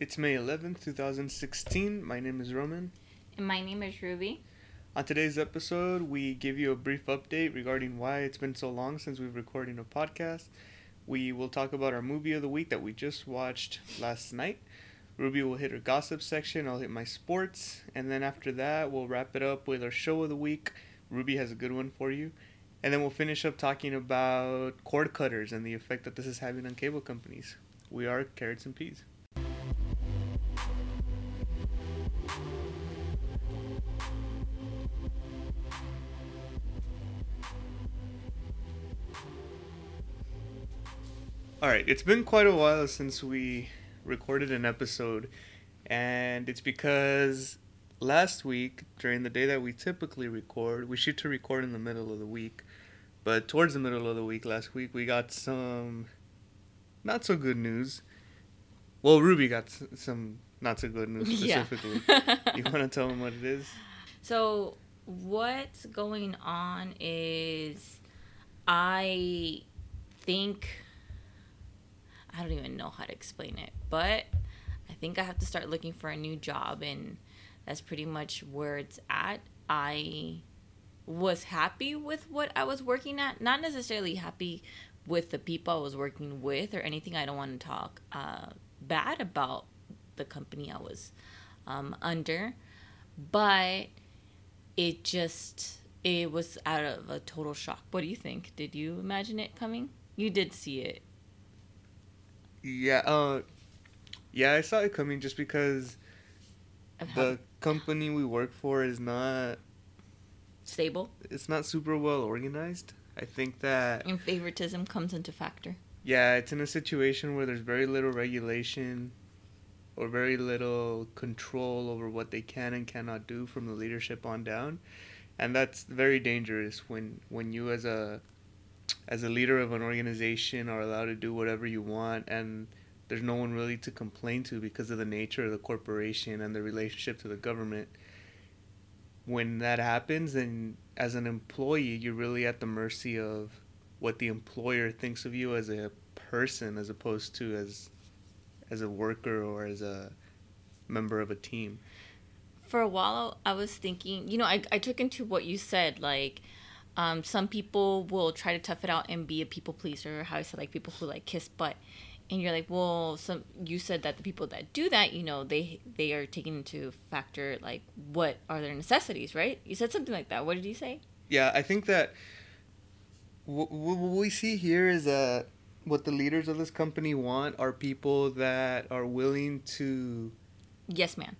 It's May 11th, 2016. My name is Roman. And my name is Ruby. On today's episode, we give you a brief update regarding why it's been so long since we've recorded a podcast. We will talk about our movie of the week that we just watched last night. Ruby will hit her gossip section, I'll hit my sports, and then after that, we'll wrap it up with our show of the week. Ruby has a good one for you. And then we'll finish up talking about cord cutters and the effect that this is having on cable companies. We are Carrots and Peas. All right, it's been quite a while since we recorded an episode, and it's because last week, during the day that we typically record, we shoot to record in the middle of the week, but towards the middle of the week last week, we got some not so good news. Well, Ruby got some not so good news specifically. Yeah. you want to tell them what it is? So, what's going on is I think I don't even know how to explain it, but I think I have to start looking for a new job, and that's pretty much where it's at. I was happy with what I was working at, not necessarily happy with the people I was working with or anything. I don't want to talk uh, bad about the company I was um, under, but it just it was out of a total shock. What do you think? Did you imagine it coming? You did see it. Yeah, uh, yeah, I saw it coming just because the company we work for is not stable. It's not super well organized. I think that and favoritism comes into factor. Yeah, it's in a situation where there's very little regulation or very little control over what they can and cannot do from the leadership on down. And that's very dangerous when when you as a as a leader of an organization are allowed to do whatever you want and there's no one really to complain to because of the nature of the corporation and the relationship to the government. When that happens then as an employee you're really at the mercy of what the employer thinks of you as a person as opposed to as as a worker or as a member of a team. For a while i was thinking you know i, I took into what you said like um, some people will try to tough it out and be a people pleaser, how I said like people who like kiss butt. And you're like, well, some you said that the people that do that, you know, they they are taking into factor like what are their necessities, right? You said something like that. What did you say? Yeah, I think that what, what we see here is that what the leaders of this company want are people that are willing to yes man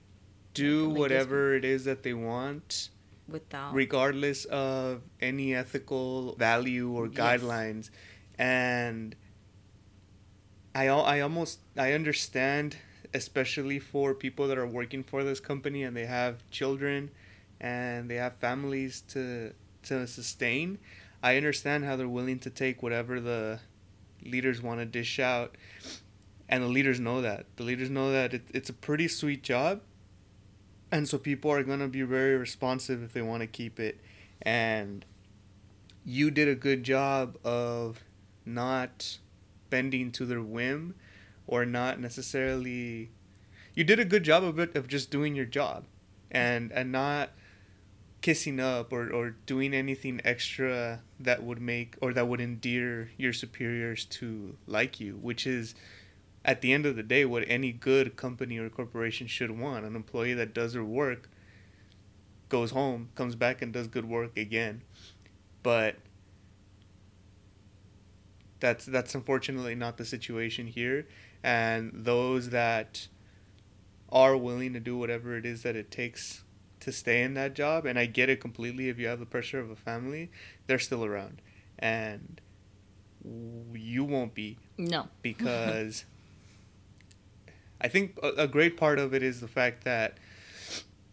do like whatever yes, it is that they want without. Regardless of any ethical value or guidelines. Yes. and I, I almost i understand especially for people that are working for this company and they have children and they have families to to sustain. I understand how they're willing to take whatever the leaders want to dish out. And the leaders know that. The leaders know that it, it's a pretty sweet job and so people are going to be very responsive if they want to keep it. And you did a good job of not bending to their whim or not necessarily you did a good job of it of just doing your job and and not kissing up or, or doing anything extra that would make or that would endear your superiors to like you which is at the end of the day what any good company or corporation should want. An employee that does their work goes home comes back and does good work again. But that's that's unfortunately not the situation here. And those that are willing to do whatever it is that it takes to stay in that job and I get it completely if you have the pressure of a family they're still around. And you won't be no. because I think a, great part of it is the fact that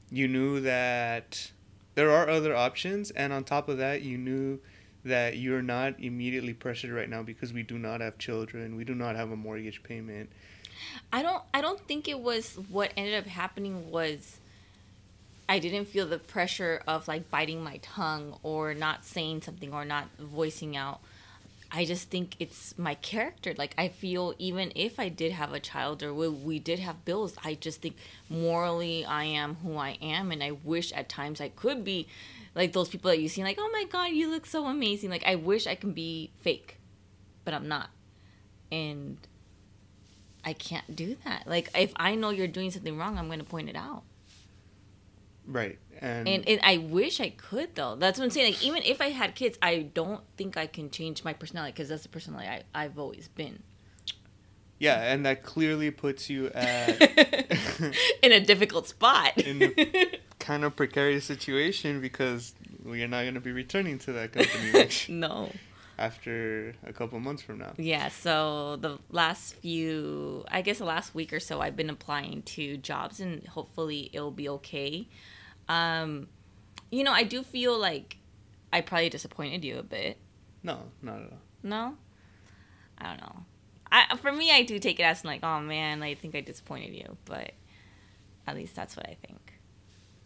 you knew that there are other options, and on top of that, you knew that you're not immediately pressured right now because we do not have children, we do not have a mortgage payment. I don't I don't think it was what ended up happening was I didn't feel the pressure of like biting my tongue or not saying something or not voicing out. I just think it's my character. Like I feel even if I did have a child or we, we did have bills, I just think morally I am who I am, and I wish at times I could be like those people that you see like, oh my god, you look so amazing. Like I wish I can be fake, but I'm not, and I can't do that. Like if I know you're doing something wrong, I'm going to point it out. Right. And, And, and I wish I could though. That's what I'm saying. Like even if I had kids, I don't think I can change my personality because that's the personality I, I've always been. yeah, and that clearly puts you at In a difficult spot. in a kind of precarious situation because you're not going to be returning to that company no. after a couple months from now. Yeah. So the last few, I guess the last week or so, I've been applying to jobs, and hopefully it'll be okay. Um, you know, I do feel like I probably disappointed you a bit. No, not at all. No, I don't know. I for me, I do take it as like, oh man, I think I disappointed you, but at least that's what I think.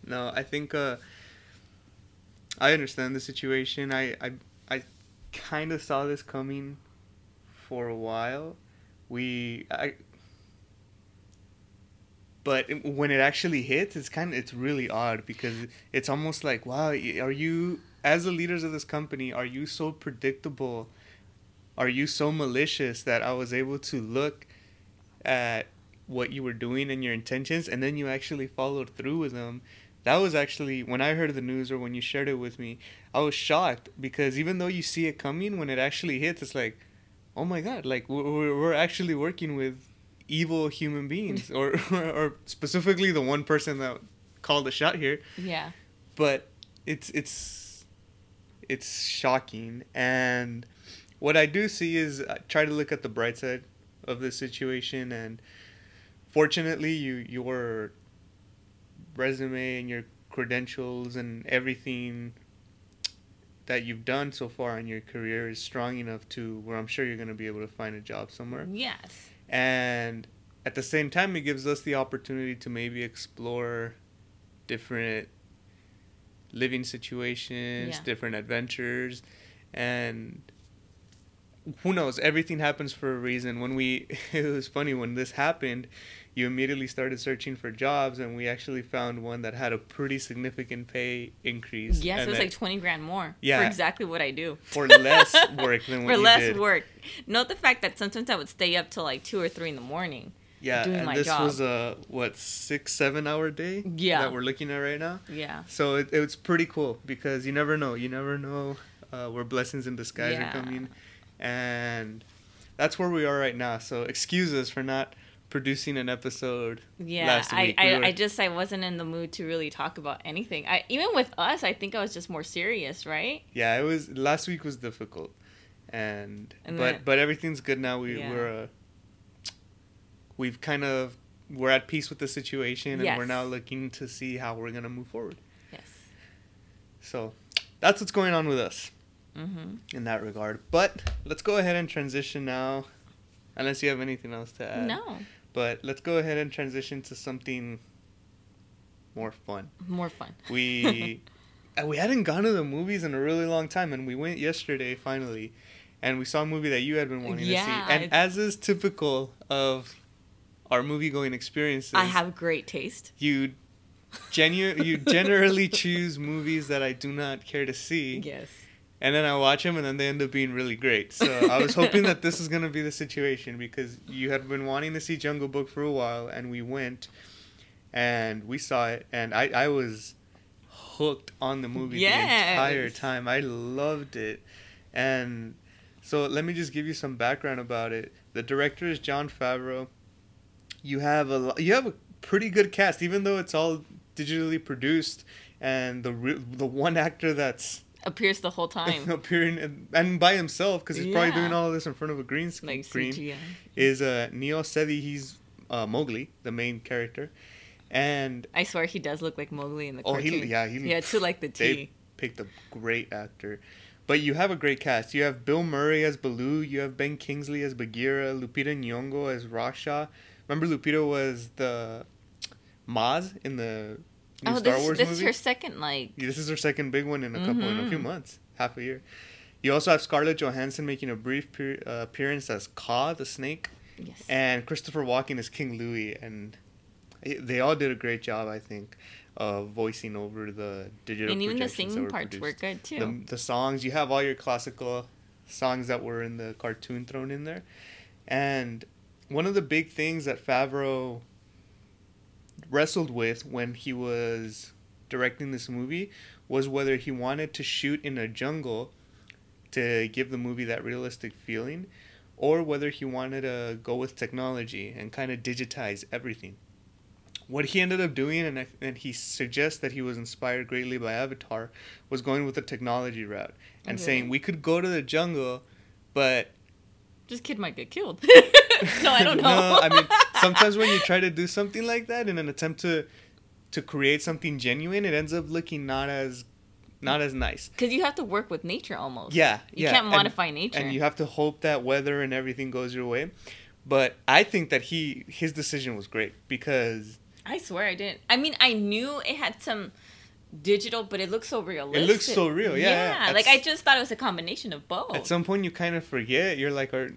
No, I think uh, I understand the situation. I I, I kind of saw this coming for a while. We I but when it actually hits, it's kind of it's really odd because it's almost like, wow, are you as the leaders of this company, are you so predictable? Are you so malicious that I was able to look at what you were doing and your intentions and then you actually followed through with them? That was actually when I heard the news or when you shared it with me, I was shocked because even though you see it coming, when it actually hits, it's like, oh my god, like we're, we're we're actually working with evil human beings, or or specifically the one person that called the shot here. Yeah. But it's it's it's shocking, and what I do see is I try to look at the bright side of this situation, and fortunately, you your resume and your credentials and everything that you've done so far in your career is strong enough to where I'm sure you're going to be able to find a job somewhere. Yes. And at the same time, it gives us the opportunity to maybe explore different living situations, Yeah. different adventures, and who knows? Everything happens for a reason. When we, it was funny when this happened, you immediately started searching for jobs, and we actually found one that had a pretty significant pay increase. Yes, and it was like twenty grand more Yeah. for exactly what I do. for less work than what for less did. work. Note the fact that sometimes I would stay up till like two or three in the morning. Yeah, doing and my this job. was a what six, seven hour day. Yeah. that we're looking at right now. Yeah. So it, it's pretty cool because you never know. You never know uh, where blessings in disguise Yeah. are coming, and that's where we are right now. So excuse us for not producing an episode. Yeah, last I, week. I, We were- I just I wasn't in the mood to really talk about anything. I even with us, I think I was just more serious, right? Yeah, it was last week was difficult, and, And but then- but everything's good now. We Yeah. we're uh, we've kind of we're at peace with the situation, and we're now looking to see how we're gonna move forward. Yes. So that's what's going on with us Mm-hmm. in that regard. But let's go ahead and transition now, unless you have anything else to add. No, But let's go ahead and transition to something more fun. more fun. We uh, we hadn't gone to the movies in a really long time, and we went yesterday finally, and we saw a movie that you had been wanting Yeah, to see. And as is typical of our movie going experiences, I have great taste. you genu- you generally choose movies that I do not care to see. Yes. And then I watch them, and then they end up being really great. So I was hoping that this is gonna be the situation because you had been wanting to see Jungle Book for a while, and we went, and we saw it, and I I was hooked on the movie the entire time. I loved it, and so let me just give you some background about it. The director is Jon Favreau. You have a you have a pretty good cast, even though it's all digitally produced, and the re- the one actor that's Appears the whole time. appearing and, by himself because he's probably doing all of this in front of a green sc- like screen. CGI. Is uh, Neel Sethi? He's uh, Mowgli, the main character, and I swear he does look like Mowgli in the oh, cartoon. he yeah he yeah, to like the T. they picked a great actor. But you have a great cast. You have Bill Murray as Baloo. You have Ben Kingsley as Bagheera. Lupita Nyong'o as Rasha. Remember, Lupita was the Maz in the new Oh, Star this, Wars this movie. is her second like. Yeah, this is her second big one in a couple in a few Mhm. months, half a year. You also have Scarlett Johansson making a brief per- uh, appearance as Kaa, the snake, Yes. and Christopher Walken as King Louis, and they all did a great job, I think, of voicing over the digital. and even the singing were parts were good too. The, the songs you have all your classical songs that were in the cartoon thrown in there, and one of the big things that Favreau wrestled with when he was directing this movie was whether he wanted to shoot in a jungle to give the movie that realistic feeling or whether he wanted to go with technology and kind of digitize everything. What he ended up doing, and, I, and he suggests that he was inspired greatly by Avatar, was going with the technology route and Okay. saying we could go to the jungle, but this kid might get killed. no, I don't know. no, I mean sometimes when you try to do something like that in an attempt to to create something genuine, it ends up looking not as not as nice. Because you have to work with nature almost. Yeah, You yeah, can't and- modify nature. and you have to hope that weather and everything goes your way. But I think that he his decision was great because I swear I didn't. I mean, I knew it had some digital, but it looks so realistic. It looks so real, yeah, yeah. like I just thought it was a combination of both. at some point you kind of forget. You're like, are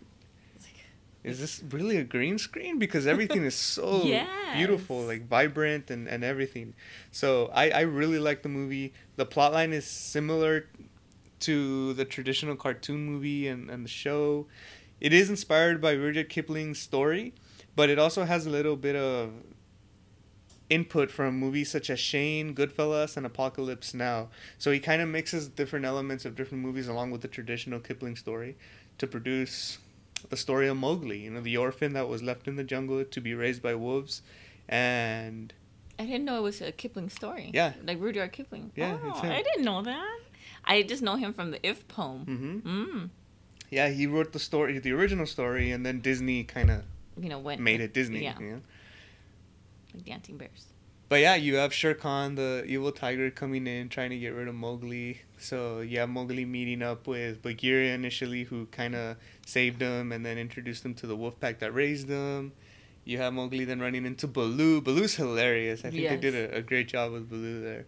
is this really a green screen? Because everything is so beautiful, like vibrant and, and everything. So I, I really like the movie. The plot line is similar to the traditional cartoon movie and, and the show. It is inspired by Rudyard Kipling's story, but it also has a little bit of input from movies such as Shane, Goodfellas, and Apocalypse Now. So he kind of mixes different elements of different movies along with the traditional Kipling story to produce the story of Mowgli, you know, the orphan that was left in the jungle to be raised by wolves. And I didn't know it was a Kipling story. Yeah. Like Rudyard Kipling. Yeah, Oh. I didn't know that. I just know him from the If poem. hmm Mm. yeah, he wrote the story, the original story, and then Disney kind of You know, when made it Disney. Yeah. You know? Like Dancing Bears. But yeah, you have Shere Khan, the evil tiger, coming in trying to get rid of Mowgli. So you have Mowgli meeting up with Bagheera initially, who kind of saved him and then introduced him to the wolf pack that raised him. You have Mowgli then running into Baloo. Baloo's hilarious. I think they did a, a great job with Baloo there.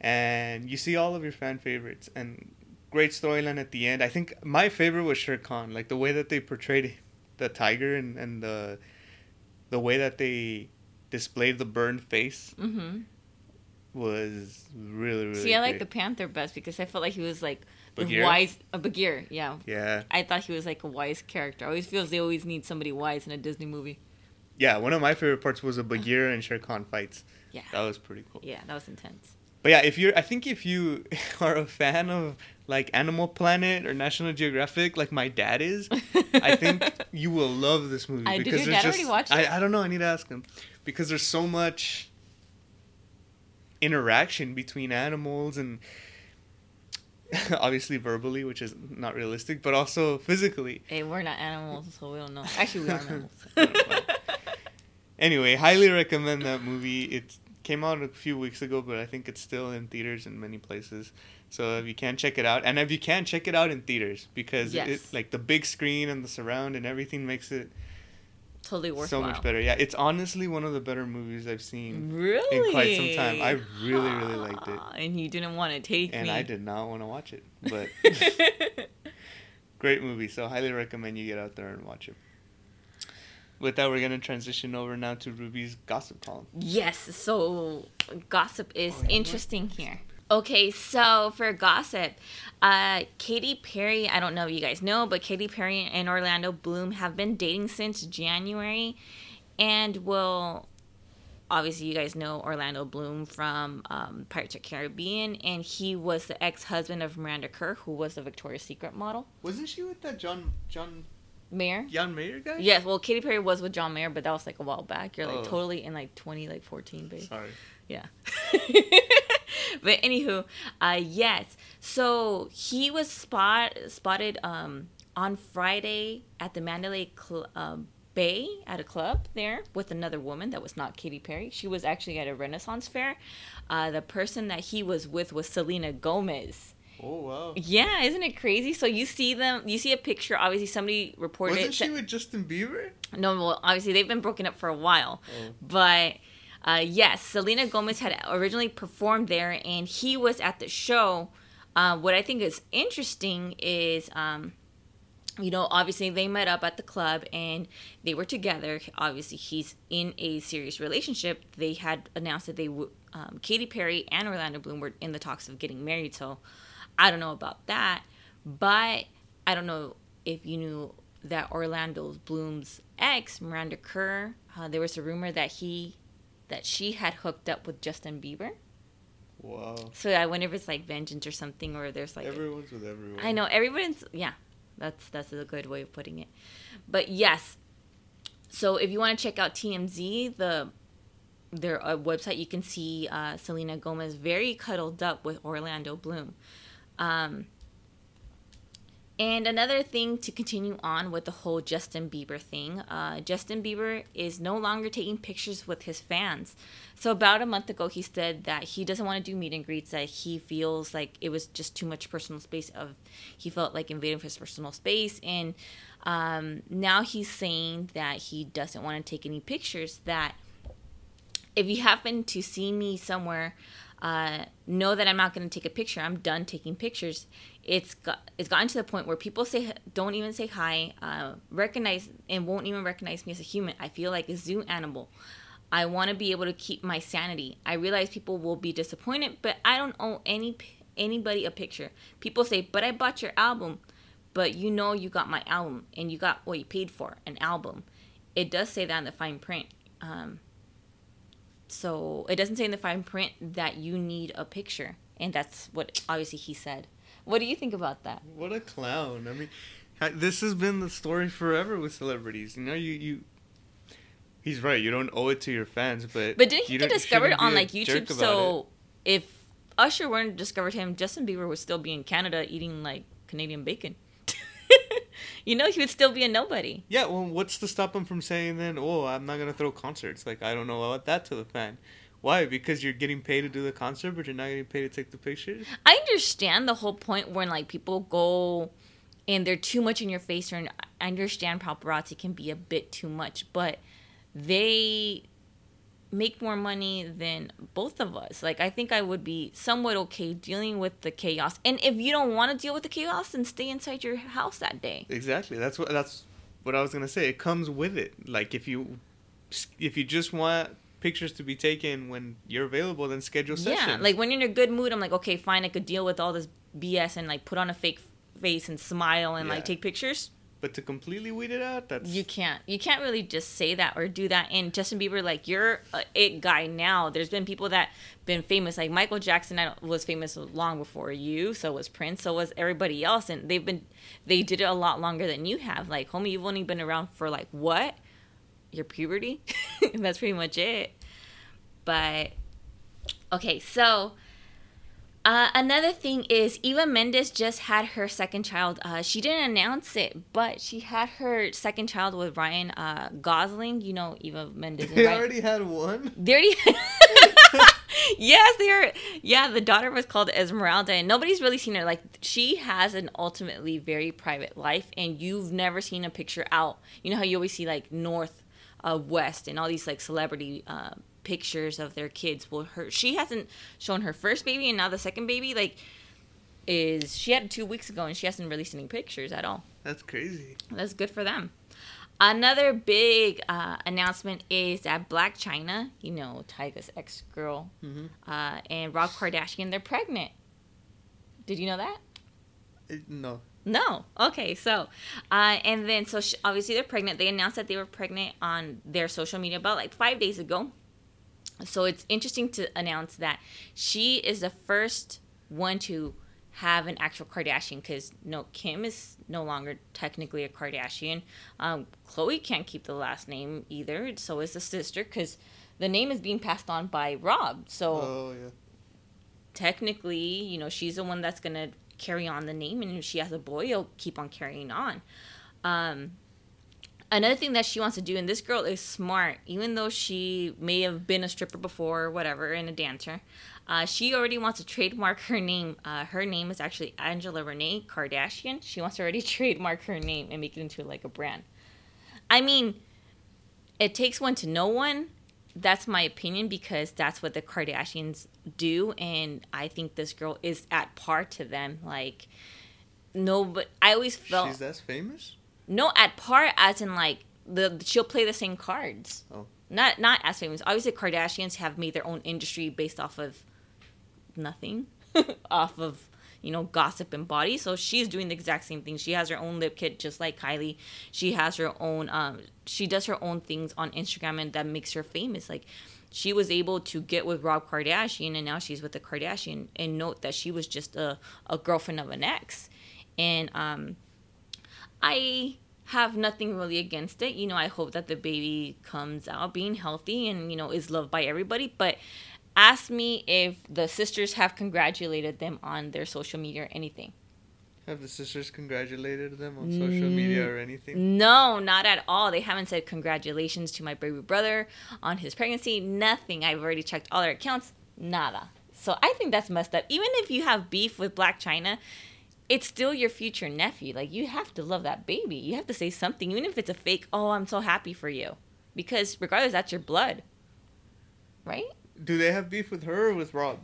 And you see all of your fan favorites and great storyline at the end. I think my favorite was Shere Khan, like the way that they portrayed the tiger and, and the the way that they displayed the burned face Mm-hmm. was really really. See, I like the. Panther best because I felt like he was like the Bagheera? wise. A Bagheera, yeah. Yeah, I thought he was like a wise character. I always feels they always need somebody wise in a Disney movie. yeah. One of my favorite parts was the Bagheera and Shere Khan fights. Yeah. That was pretty cool. Yeah, that was intense. But yeah, if you're, I think if you are a fan of like Animal Planet or National Geographic, like my dad is, I think you will love this movie I- did because your dad just. already watch I, it? I don't know. I need to ask him because there's so much interaction between animals and obviously verbally, which is not realistic, but also physically. Hey, we're not animals, so we don't know. Actually, we are animals. Anyway, highly recommend that movie. It came out a few weeks ago, but I think it's still in theaters in many places. So if you can check it out, and if you can check it out in theaters, because it, like the big screen and the surround and everything makes it totally worthwhile. so much better. Yeah, it's honestly one of the better movies I've seen, Really? in quite some time. I really, really liked it. And you didn't want to take it and me. I did not want to watch it, but great movie. So highly recommend you get out there and watch it. With that, we're gonna transition over now to Ruby's gossip column. Yes, so gossip is Oh, yeah, interesting here. Okay, so for gossip, uh, Katy Perry, I don't know if you guys know, but Katy Perry and Orlando Bloom have been dating since January and will obviously you guys know Orlando Bloom from um, Pirates of Caribbean, and he was the ex-husband of Miranda Kerr, who was the Victoria's Secret model. Wasn't she with that John John Mayer? John Mayer guy? Yes, well, Katy Perry was with John Mayer, but that was like a while back. You're like Oh. totally in like 20, like 14, babe. Sorry. Yeah. but anywho, uh, yes. So he was spot spotted um, on Friday at the Mandalay Cl- uh, Bay at a club there with another woman that was not Katy Perry. She was actually at a Renaissance fair. Uh, the person that he was with was Selena Gomez. Oh wow. Yeah, isn't it crazy? So you see them, you see a picture. Obviously, somebody reported Wasn't she with Justin Bieber? No, well, obviously they've been broken up for a while, Oh. but uh, yes, Selena Gomez had originally performed there, and he was at the show Uh, what I think is interesting is, um, you know, obviously they met up at the club and they were together. Obviously, he's in a serious relationship. They had announced that they would, um, Katy Perry and Orlando Bloom were in the talks of getting married. So I don't know about that, but I don't know if you knew that Orlando Bloom's ex, Miranda Kerr, uh, there was a rumor that he, that she had hooked up with Justin Bieber. Wow. So I wonder if it's like vengeance or something, or there's like Everyone's with everyone. I know everyone's yeah, that's that's a good way of putting it. But yes, so if you want to check out TMZ, the their uh, website, you can see uh, Selena Gomez very cuddled up with Orlando Bloom. Um, and another thing to continue on with the whole Justin Bieber thing, uh, Justin Bieber is no longer taking pictures with his fans. So about a month ago, he said that he doesn't want to do meet and greets. That he feels like it was just too much personal space. Of he felt like invading his personal space, and um, now he's saying that he doesn't want to take any pictures. That if you happen to see me somewhere, uh, know that I'm not going to take a picture. I'm done taking pictures. It's got it's gotten to the point where people say don't even say hi, uh, recognize and won't even recognize me as a human. I feel like a zoo animal. I want to be able to keep my sanity. I realize people will be disappointed, but I don't owe any anybody a picture. People say, "But I bought your album." But you know you got my album and you got what you paid for, an album. It does say that in the fine print. Um, so it doesn't say in the fine print that you need a picture, and that's what obviously he said. What do you think about that? What a clown! I mean, this has been the story forever with celebrities. You know, you you. He's right. You don't owe it to your fans, but but didn't he you get discovered on like YouTube? So if Usher weren't discovered him, Justin Bieber would still be in Canada eating like Canadian bacon. you know, he would still be a nobody. Yeah, well, what's to stop him from saying then, "Oh, I'm not gonna throw concerts"? Like, I don't know about that to the fan. Why? Because you're getting paid to do the concert, but you're not getting paid to take the pictures. I understand the whole point when like people go and they're too much in your face, or I understand paparazzi can be a bit too much, but they make more money than both of us. Like I think I would be somewhat okay dealing with the chaos. And if you don't want to deal with the chaos, then stay inside your house that day. Exactly. That's what that's what I was gonna say. It comes with it. Like if you if you just want pictures to be taken when you're available, then schedule sessions. Yeah, like when you're in a good mood, I'm like, okay, fine, I could deal with all this BS and like put on a fake face and smile and Yeah. like take pictures. But to completely weed it out, that's You can't. You can't really just say that or do that. And Justin Bieber, like you're a it guy now. There's been people that been famous, like Michael Jackson I was famous long before you. So was Prince. So was everybody else. And they've been, they did it a lot longer than you have. Like, homie, you've only been around for like what? Your puberty. That's pretty much it. But okay, so uh, another thing is Eva Mendes just had her second child. Uh, she didn't announce it, but she had her second child with Ryan uh, Gosling. You know Eva Mendes. They Ryan- already had one. they already. yes, they're. Yeah, the daughter was called Esmeralda, and nobody's really seen her. Like she has an ultimately very private life, and you've never seen a picture out. You know how you always see like North, uh, West, and all these like celebrity uh, pictures of their kids. Well, her she hasn't shown her first baby, and now the second baby like is she had two weeks ago, and she hasn't released any pictures at all. That's crazy. That's good for them. Another big uh, announcement is that Blac Chyna, you know, Tyga's ex girl, Mhm. uh, and Rob Kardashian, they're pregnant. Did you know that? It- no. No. Okay. So, uh, and then so sh obviously they're pregnant. They announced that they were pregnant on their social media about like five days ago. So it's interesting to announce that she is the first one to have an actual Kardashian because no, Kim is no longer technically a Kardashian. Um, Khloé can't keep the last name either. So is the sister because the name is being passed on by Rob. So Oh yeah. technically, you know, she's the one that's gonna carry on the name, and if she has a boy, he'll keep on carrying on. Um, another thing that she wants to do, and this girl is smart, even though she may have been a stripper before or whatever, and a dancer, uh, she already wants to trademark her name. Uh, her name is actually Angela Renee Kardashian. She wants to already trademark her name and make it into like a brand. I mean, it takes one to know one. That's my opinion because that's what the Kardashians do, and I think this girl is at par to them. Like, no, but I always felt She's that famous? no at par as in like the she'll play the same cards. Oh. Not not as famous. Obviously, Kardashians have made their own industry based off of nothing, off of you know gossip and body. So she's doing the exact same thing. She has her own lip kit, just like Kylie. She has her own. Um, she does her own things on Instagram, and that makes her famous. Like she was able to get with Rob Kardashian, and now she's with the Kardashian. And note that she was just a a girlfriend of an ex, and um, I have nothing really against it. You know, I hope that the baby comes out being healthy and, you know, is loved by everybody. But ask me if the sisters have congratulated them on their social media or anything. Have the sisters congratulated them on social media or anything? No, not at all. They haven't said congratulations to my baby brother on his pregnancy. Nothing. I've already checked all their accounts. Nada. So I think that's messed up. Even if you have beef with Blac Chyna, it's still your future nephew. Like you have to love that baby. You have to say something, even if it's a fake. Oh, I'm so happy for you, because regardless, that's your blood, right? Do they have beef with her or with Rob?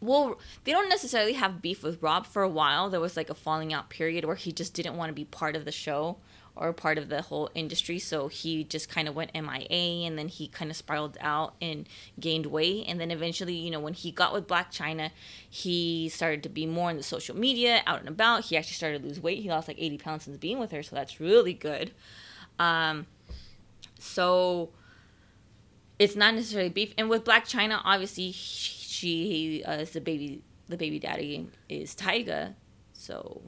Well, they don't necessarily have beef with Rob. For a while, there was like a falling out period where he just didn't want to be part of the show or part of the whole industry. So he just kind of went MIA and then he kind of spiraled out and gained weight. And then eventually, you know, when he got with Blac Chyna, he started to be more in the social media, out and about. He actually started to lose weight. He lost like 80 pounds since being with her. So that's really good. Um, so it's not necessarily beef. And with Blac Chyna, obviously, she uh, is the baby. The baby daddy is Tyga. So,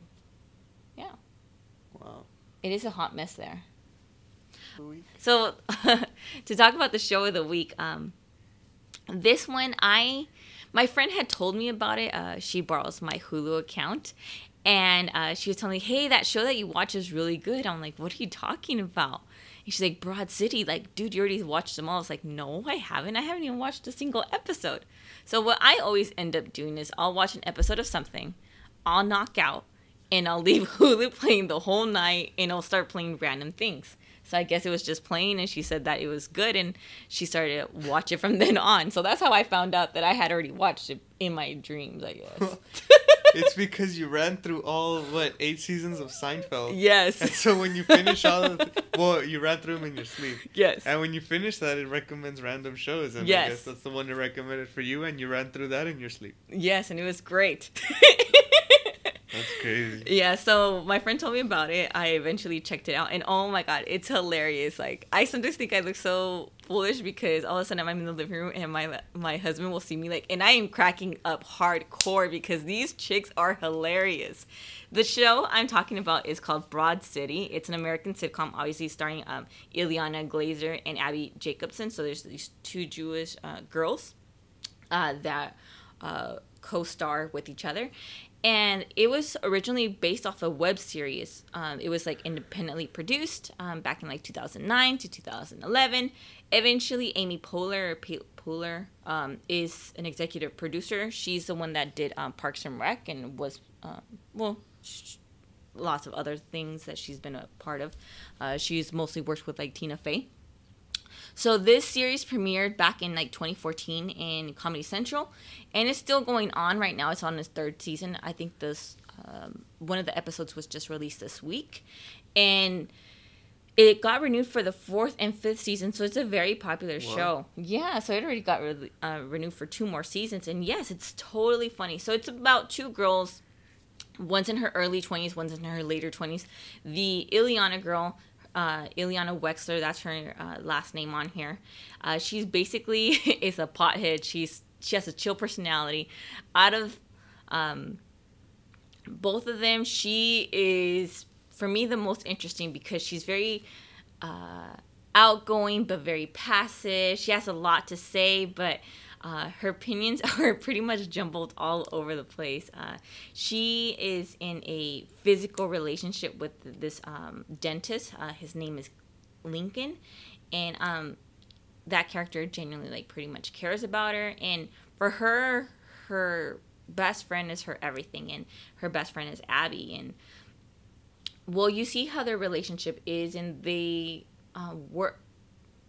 yeah. Wow. It is a hot mess there. So, to talk about the show of the week, um, this one I, my friend had told me about it. Uh, she borrows my Hulu account, and uh, she was telling me, "Hey, that show that you watch is really good." I'm like, "What are you talking about?" She's like, "Broad City, like, dude, you already watched them all." I was like, "No, I haven't. I haven't even watched a single episode." So what I always end up doing is I'll watch an episode of something, I'll knock out, and I'll leave Hulu playing the whole night, and I'll start playing random things. So I guess it was just playing, and she said that it was good, and she started to watch it from then on. So that's how I found out that I had already watched it in my dreams, I guess. it's because you ran through all what eight seasons of Seinfeld. yes. And so when you finish all of, the, well, you ran through them in your sleep. Yes. And when you finish that, it recommends random shows, and I guess that's the one that recommended for you, and you ran through that in your sleep. Yes, and it was great. That's crazy. yeah, so my friend told me about it. I eventually checked it out, and oh my god, it's hilarious. Like I sometimes think I look so foolish because all of a sudden I'm in the living room and my my husband will see me like, and I am cracking up hardcore because these chicks are hilarious. The show I'm talking about is called Broad City. It's an American sitcom, obviously starring um, Ilana Glazer and Abbi Jacobson. So there's these two Jewish uh, girls uh, that uh, co-star with each other and it was originally based off a web series. Um, it was like independently produced um, back in like 2009 to 2011 eventually amy poehler P- poehler um, is an executive producer. She's the one that did um, parks and rec and was um, well sh- lots of other things that she's been a part of. Uh, she's mostly worked with like tina fey so this series premiered back in like 2014 in Comedy Central, and it's still going on right now. It's on its third season. I think this um, one of the episodes was just released this week, and it got renewed for the fourth and fifth season. So it's a very popular Wow. show. Yeah, so it already got re- uh, renewed for two more seasons, and yes, it's totally funny. So it's about two girls one's in her early 20s, one's in her later 20s. The Ilana girl, uh, Ilana Wexler, that's her uh, last name on here. Uh, she's basically is a pothead. She's she has a chill personality. Out of um, both of them, she is for me the most interesting because she's very uh, outgoing but very passive. She has a lot to say, but uh, her opinions are pretty much jumbled all over the place. Uh, she is in a physical relationship with this um, dentist. Uh, his name is Lincoln, and um, that character genuinely like pretty much cares about her. And for her, her best friend is her everything, and her best friend is Abbi. And well, you see how their relationship is, and they uh, work.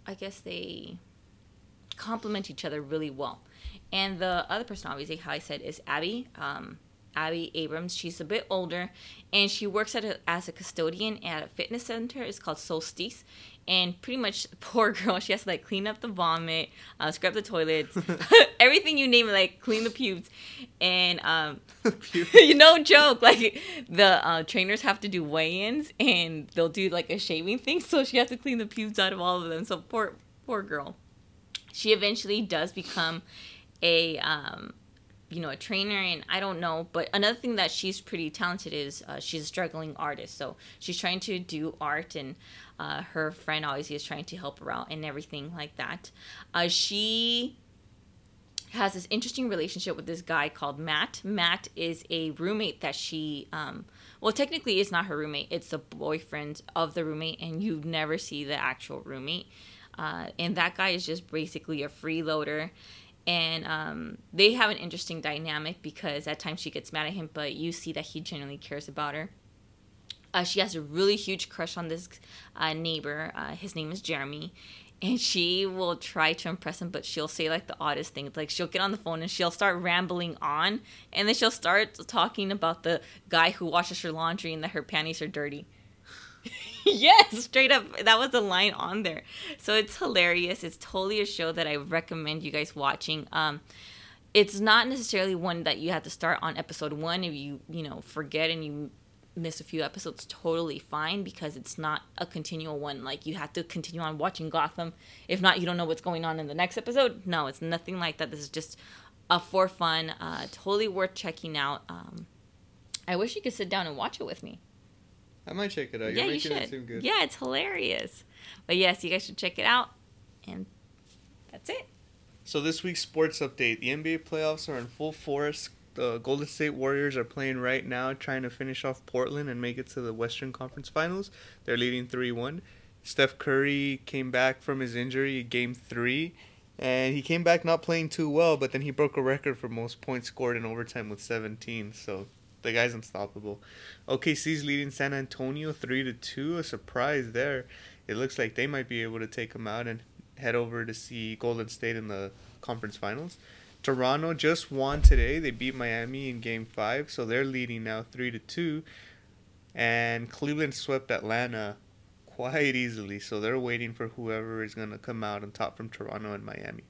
I guess they complement each other really well. And the other person, obviously, how I said, is Abbi. Um, Abbi Abrams. She's a bit older, and she works at a, as a custodian at a fitness center. It's called Soulstice, and pretty much poor girl, she has to like clean up the vomit, uh, scrub the toilets, everything you name it, like clean the pubes, and um, you know, joke. Like the uh, trainers have to do weigh-ins, and they'll do like a shaving thing, so she has to clean the pubes out of all of them. So poor poor girl. She eventually does become a um, you know a trainer and i don't know but another thing that she's pretty talented is uh, she's a struggling artist so she's trying to do art and uh, her friend always is trying to help her out and everything like that. Uh, she has this interesting relationship with this guy called matt. Matt is a roommate that she um, well technically it's not her roommate it's the boyfriend of the roommate and you never see the actual roommate uh, and that guy is just basically a freeloader and um, they have an interesting dynamic because at times she gets mad at him, but you see that he genuinely cares about her. Uh, she has a really huge crush on this uh, neighbor. Uh, his name is Jeremy, and she will try to impress him, but she'll say like the oddest things. Like she'll get on the phone and she'll start rambling on, and then she'll start talking about the guy who washes her laundry and that her panties are dirty. yes, straight up. That was the line on there. So it's hilarious. It's totally a show that I recommend you guys watching. Um, it's not necessarily one that you have to start on episode one if you you know forget and you miss a few episodes totally fine because it's not a continual one like you have to continue on watching gotham if not you don't know what's going on in the next episode no it's nothing like that this is just a for fun uh, totally worth checking out um, i wish you could sit down and watch it with me I might check it out. You're yeah, you should. Yeah, it's hilarious. But yes, you guys should check it out. And that's it. So this week's sports update: the NBA playoffs are in full force. The Golden State Warriors are playing right now, trying to finish off Portland and make it to the Western Conference Finals. They're leading three-one. Steph Curry came back from his injury, game three, and he came back not playing too well, but then he broke a record for most points scored in overtime with 17. So the guy's unstoppable. OKC's leading San Antonio three to two. A surprise there. It looks like they might be able to take them out and head over to see Golden State in the conference finals. Toronto just won today. They beat Miami in Game Five, so they're leading now three to two. And Cleveland swept Atlanta quite easily, so they're waiting for whoever is gonna come out on top from Toronto and Miami.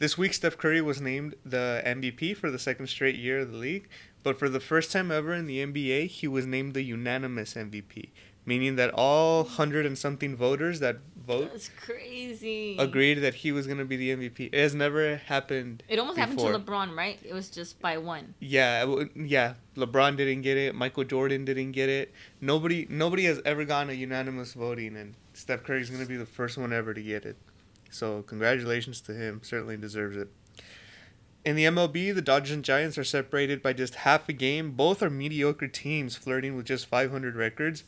This week, Steph Curry was named the MVP for the second straight year of the league, but for the first time ever in the NBA, he was named the unanimous MVP, meaning that all hundred and something voters that vote That's crazy. agreed that he was going to be the MVP. It has never happened. It almost before. happened to LeBron, right? It was just by one. Yeah, yeah. LeBron didn't get it. Michael Jordan didn't get it. Nobody, nobody has ever gotten a unanimous voting, and Steph Curry's going to be the first one ever to get it. So congratulations to him. Certainly deserves it. In the MLB, the Dodgers and Giants are separated by just half a game. Both are mediocre teams flirting with just 500 records.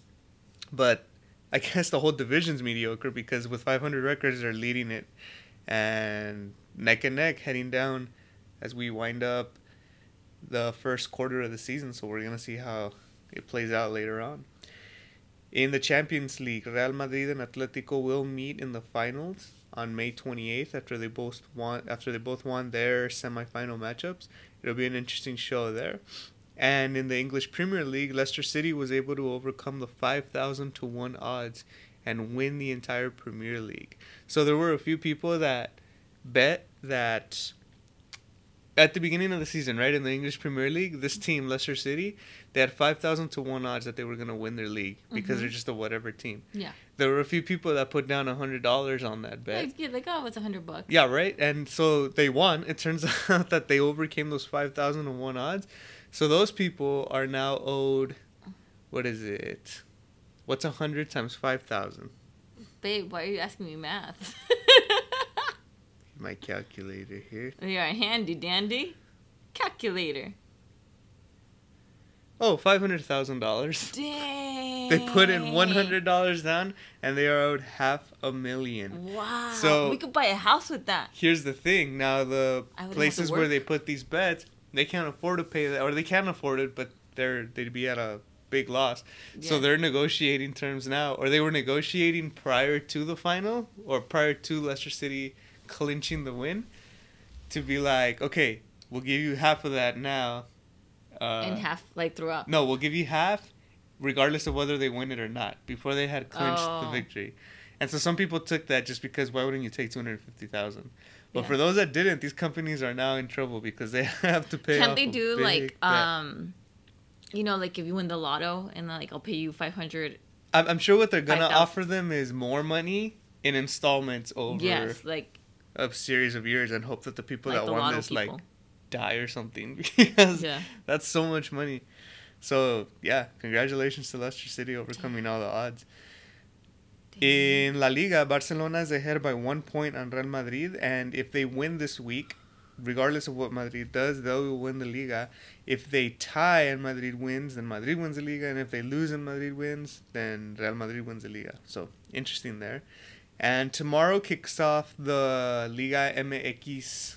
But I guess the whole division's mediocre because with 500 records, they're leading it. And neck and neck heading down as we wind up the first quarter of the season. So we're going to see how it plays out later on. In the Champions League, Real Madrid and Atletico will meet in the finals on May 28th after they both won after they both won their semifinal matchups. It'll be an interesting show there. And in the English Premier League, Leicester City was able to overcome the 5,000 to 1 odds and win the entire Premier League. So there were a few people that bet that at the beginning of the season, right, in the English Premier League, this team, Leicester City, they had 5,000 to 1 odds that they were going to win their league because mm-hmm. they're just a whatever team. Yeah. There were a few people that put down a $100 on that bet. Yeah, like, oh, it's 100 bucks. Yeah, right? And so they won. It turns out that they overcame those 5,000 to 1 odds. So those people are now owed, what is it? What's a 100 times 5,000? Babe, why are you asking me math? My calculator here. You're a handy dandy calculator. Oh, five hundred thousand dollars. Dang. They put in one hundred dollars down, and they are owed half a million. Wow. So we could buy a house with that. Here's the thing: now the places where they put these bets, they can't afford to pay that, or they can't afford it, but they're they'd be at a big loss. Yes. So they're negotiating terms now, or they were negotiating prior to the final, or prior to Leicester City clinching the win to be like, okay, we'll give you half of that now. Uh, and half like throughout. No, we'll give you half, regardless of whether they win it or not. Before they had clinched oh. the victory, and so some people took that just because why wouldn't you take two hundred fifty thousand? But yeah. for those that didn't, these companies are now in trouble because they have to pay. Can't they do like debt. um, you know, like if you win the lotto and like I'll pay you five hundred. I'm, I'm sure what they're gonna 5, offer them is more money in installments over. Yes, like a series of years, and hope that the people like that won this people. like die or something because yeah. that's so much money. So yeah, congratulations to Leicester City overcoming Damn. all the odds. In La Liga, Barcelona is ahead by one point on Real Madrid, and if they win this week, regardless of what Madrid does, they will win the Liga. If they tie and Madrid wins, then Madrid wins the Liga, and if they lose and Madrid wins, then Real Madrid wins the Liga. So interesting there. And tomorrow kicks off the Liga MX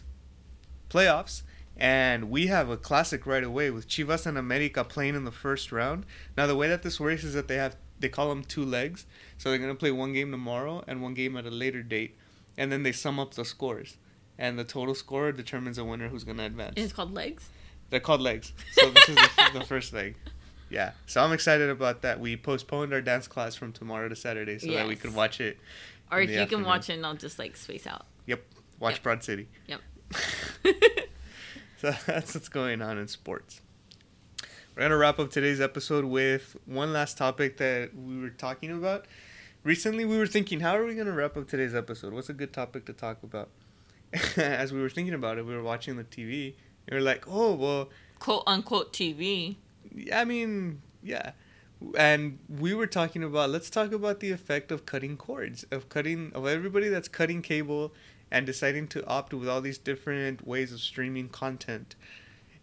playoffs. And we have a classic right away with Chivas and America playing in the first round. Now the way that this works is that they have they call them two legs. So they're gonna play one game tomorrow and one game at a later date, and then they sum up the scores, and the total score determines a winner who's gonna advance. And it's called legs. They're called legs. So this is the, the first leg. Yeah, so I'm excited about that. We postponed our dance class from tomorrow to Saturday so yes. that we could watch it. Or if you afternoon. can watch it, and I'll just like space out. Yep, watch yep. Broad City. Yep. that's what's going on in sports. We're gonna wrap up today's episode with one last topic that we were talking about. Recently, we were thinking, how are we gonna wrap up today's episode? What's a good topic to talk about? As we were thinking about it, we were watching the TV. And we were like, oh well, quote unquote TV. I mean, yeah. And we were talking about let's talk about the effect of cutting cords, of cutting of everybody that's cutting cable and deciding to opt with all these different ways of streaming content.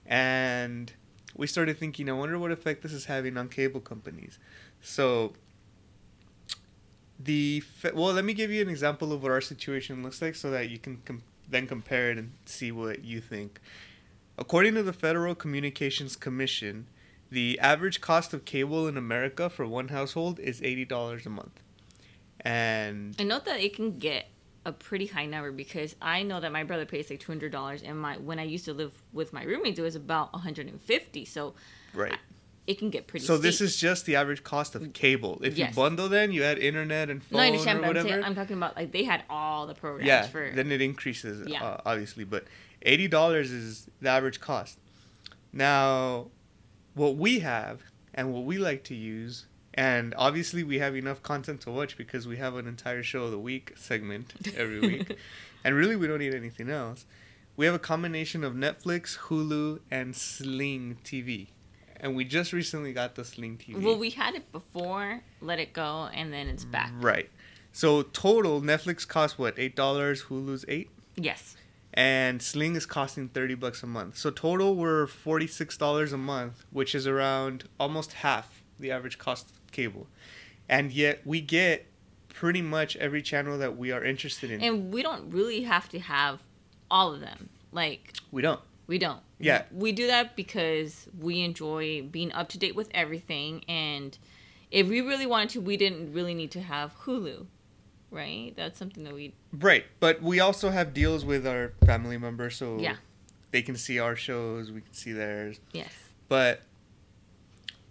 And we started thinking, I wonder what effect this is having on cable companies. So, the well, let me give you an example of what our situation looks like, so that you can com- then compare it and see what you think. According to the Federal Communications Commission, the average cost of cable in America for one household is eighty dollars a month. And I note that it can get a pretty high number because I know that my brother pays like two hundred dollars, and my when I used to live with my roommates, it was about one hundred and fifty. So, right, I, it can get pretty. So steep. this is just the average cost of cable. If yes. you bundle, then you add internet and phone no, I understand, or whatever. I'm, saying, I'm, talking about like they had all the programs. Yeah, for, then it increases. Yeah. Uh, obviously, but eighty dollars is the average cost. Now, what we have and what we like to use and obviously, we have enough content to watch because we have an entire show of the week segment every week. and really, we don't need anything else. We have a combination of Netflix, Hulu, and Sling TV. And we just recently got the Sling TV. Well, we had it before, let it go, and then it's back. Right. So, total, Netflix costs what? $8? Hulu's 8 Yes. And Sling is costing 30 bucks a month. So, total, we're $46 a month, which is around almost half the average cost cable, and yet we get pretty much every channel that we are interested in. And we don't really have to have all of them. Like we don't. We don't. Yeah. We do that because we enjoy being up to date with everything and if we really wanted to, we didn't really need to have Hulu. Right? That's something that we Right. But we also have deals with our family members so yeah. they can see our shows, we can see theirs. Yes. But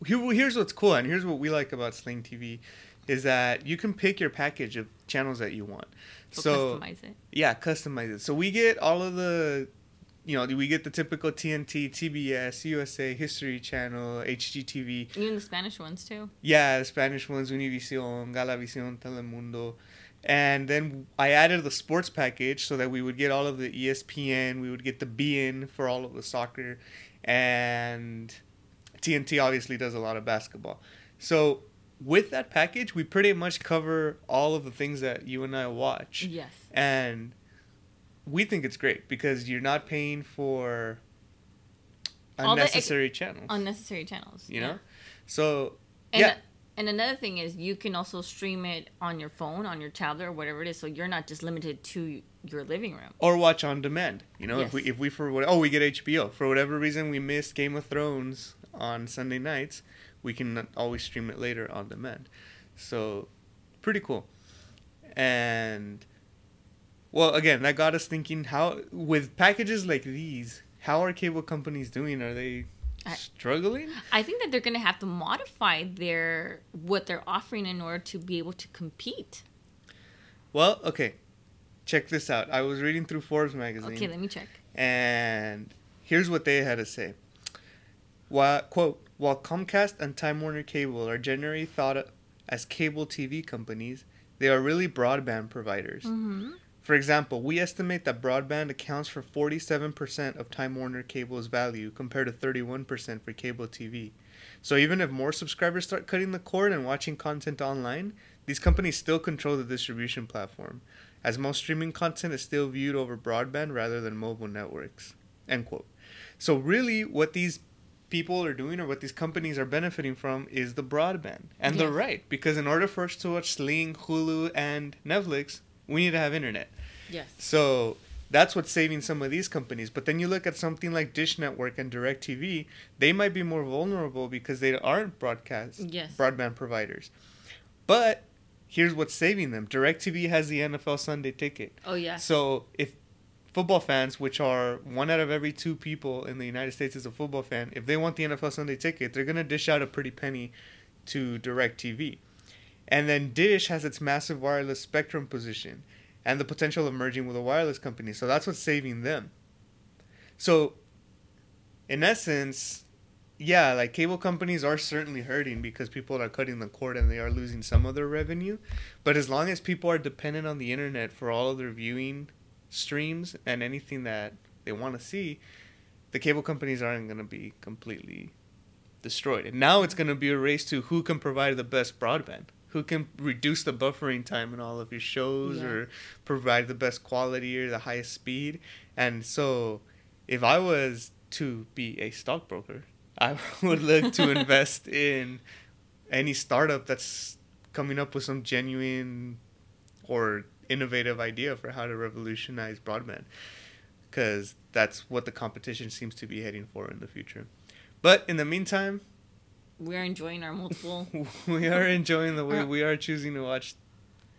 here, here's what's cool, and here's what we like about Sling TV, is that you can pick your package of channels that you want. So, so customize it. Yeah, customize it. So we get all of the, you know, we get the typical TNT, TBS, USA, History Channel, HGTV. Even the Spanish ones too. Yeah, the Spanish ones, Univision, Galavisión, Telemundo. And then I added the sports package so that we would get all of the ESPN, we would get the beIN for all of the soccer, and TNT obviously does a lot of basketball. So with that package, we pretty much cover all of the things that you and I watch. Yes. And we think it's great because you're not paying for unnecessary ex- channels. Unnecessary channels. You yeah. know? So and yeah. and another thing is you can also stream it on your phone, on your tablet or whatever it is, so you're not just limited to your living room. Or watch on demand. You know, yes. if we if we for what oh we get HBO. For whatever reason we missed Game of Thrones on Sunday nights, we can always stream it later on demand. So, pretty cool. And Well, again, that got us thinking how with packages like these, how are cable companies doing? Are they struggling? I think that they're going to have to modify their what they're offering in order to be able to compete. Well, okay. Check this out. I was reading through Forbes magazine. Okay, let me check. And here's what they had to say. While, quote, while Comcast and Time Warner Cable are generally thought of as cable TV companies, they are really broadband providers. Mm-hmm. For example, we estimate that broadband accounts for 47% of Time Warner Cable's value compared to 31% for cable TV. So even if more subscribers start cutting the cord and watching content online, these companies still control the distribution platform, as most streaming content is still viewed over broadband rather than mobile networks. End quote. So really what these people are doing or what these companies are benefiting from is the broadband. And they're right, because in order for us to watch Sling, Hulu, and Netflix, we need to have internet. Yes. So that's what's saving some of these companies. But then you look at something like Dish Network and DirecTV, they might be more vulnerable because they aren't broadcast Yes. broadband providers. But here's what's saving them. DirecTV has the NFL Sunday ticket. Oh yeah. So if football fans, which are one out of every two people in the United States is a football fan, if they want the NFL Sunday ticket, they're gonna dish out a pretty penny to DirecTV. And then Dish has its massive wireless spectrum position and the potential of merging with a wireless company. So that's what's saving them. So in essence, yeah, like cable companies are certainly hurting because people are cutting the cord and they are losing some of their revenue. But as long as people are dependent on the internet for all of their viewing streams and anything that they want to see, the cable companies aren't going to be completely destroyed. And now it's going to be a race to who can provide the best broadband, who can reduce the buffering time in all of your shows Yeah. or provide the best quality or the highest speed. And so if I was to be a stockbroker, I would look to invest in any startup that's coming up with some genuine or innovative idea for how to revolutionize broadband because that's what the competition seems to be heading for in the future. But in the meantime, We're enjoying our multiple we are enjoying the way uh, we are choosing to watch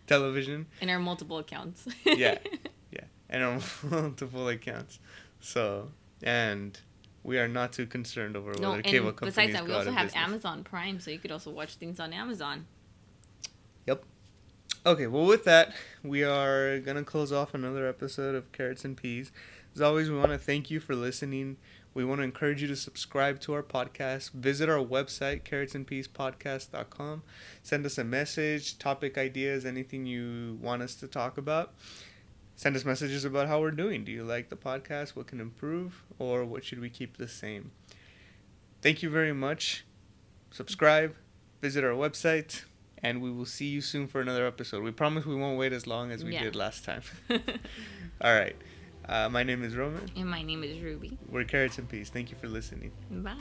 television. in our multiple accounts. Yeah. Yeah, and on multiple accounts. So, and we are not too concerned over no, whether cable and companies besides that, we also have business. Amazon Prime, so you could also watch things on Amazon. Okay, well, with that, we are going to close off another episode of Carrots and Peas. As always, we want to thank you for listening. We want to encourage you to subscribe to our podcast. Visit our website, carrotsandpeaspodcast.com. Send us a message, topic ideas, anything you want us to talk about. Send us messages about how we're doing. Do you like the podcast? What can improve? Or what should we keep the same? Thank you very much. Subscribe, visit our website, and we will see you soon for another episode. We promise we won't wait as long as we Yeah. did last time. All right. Uh, my name is Roman. and my name is Ruby. We're Carrots and Peas. Thank you for listening. Bye.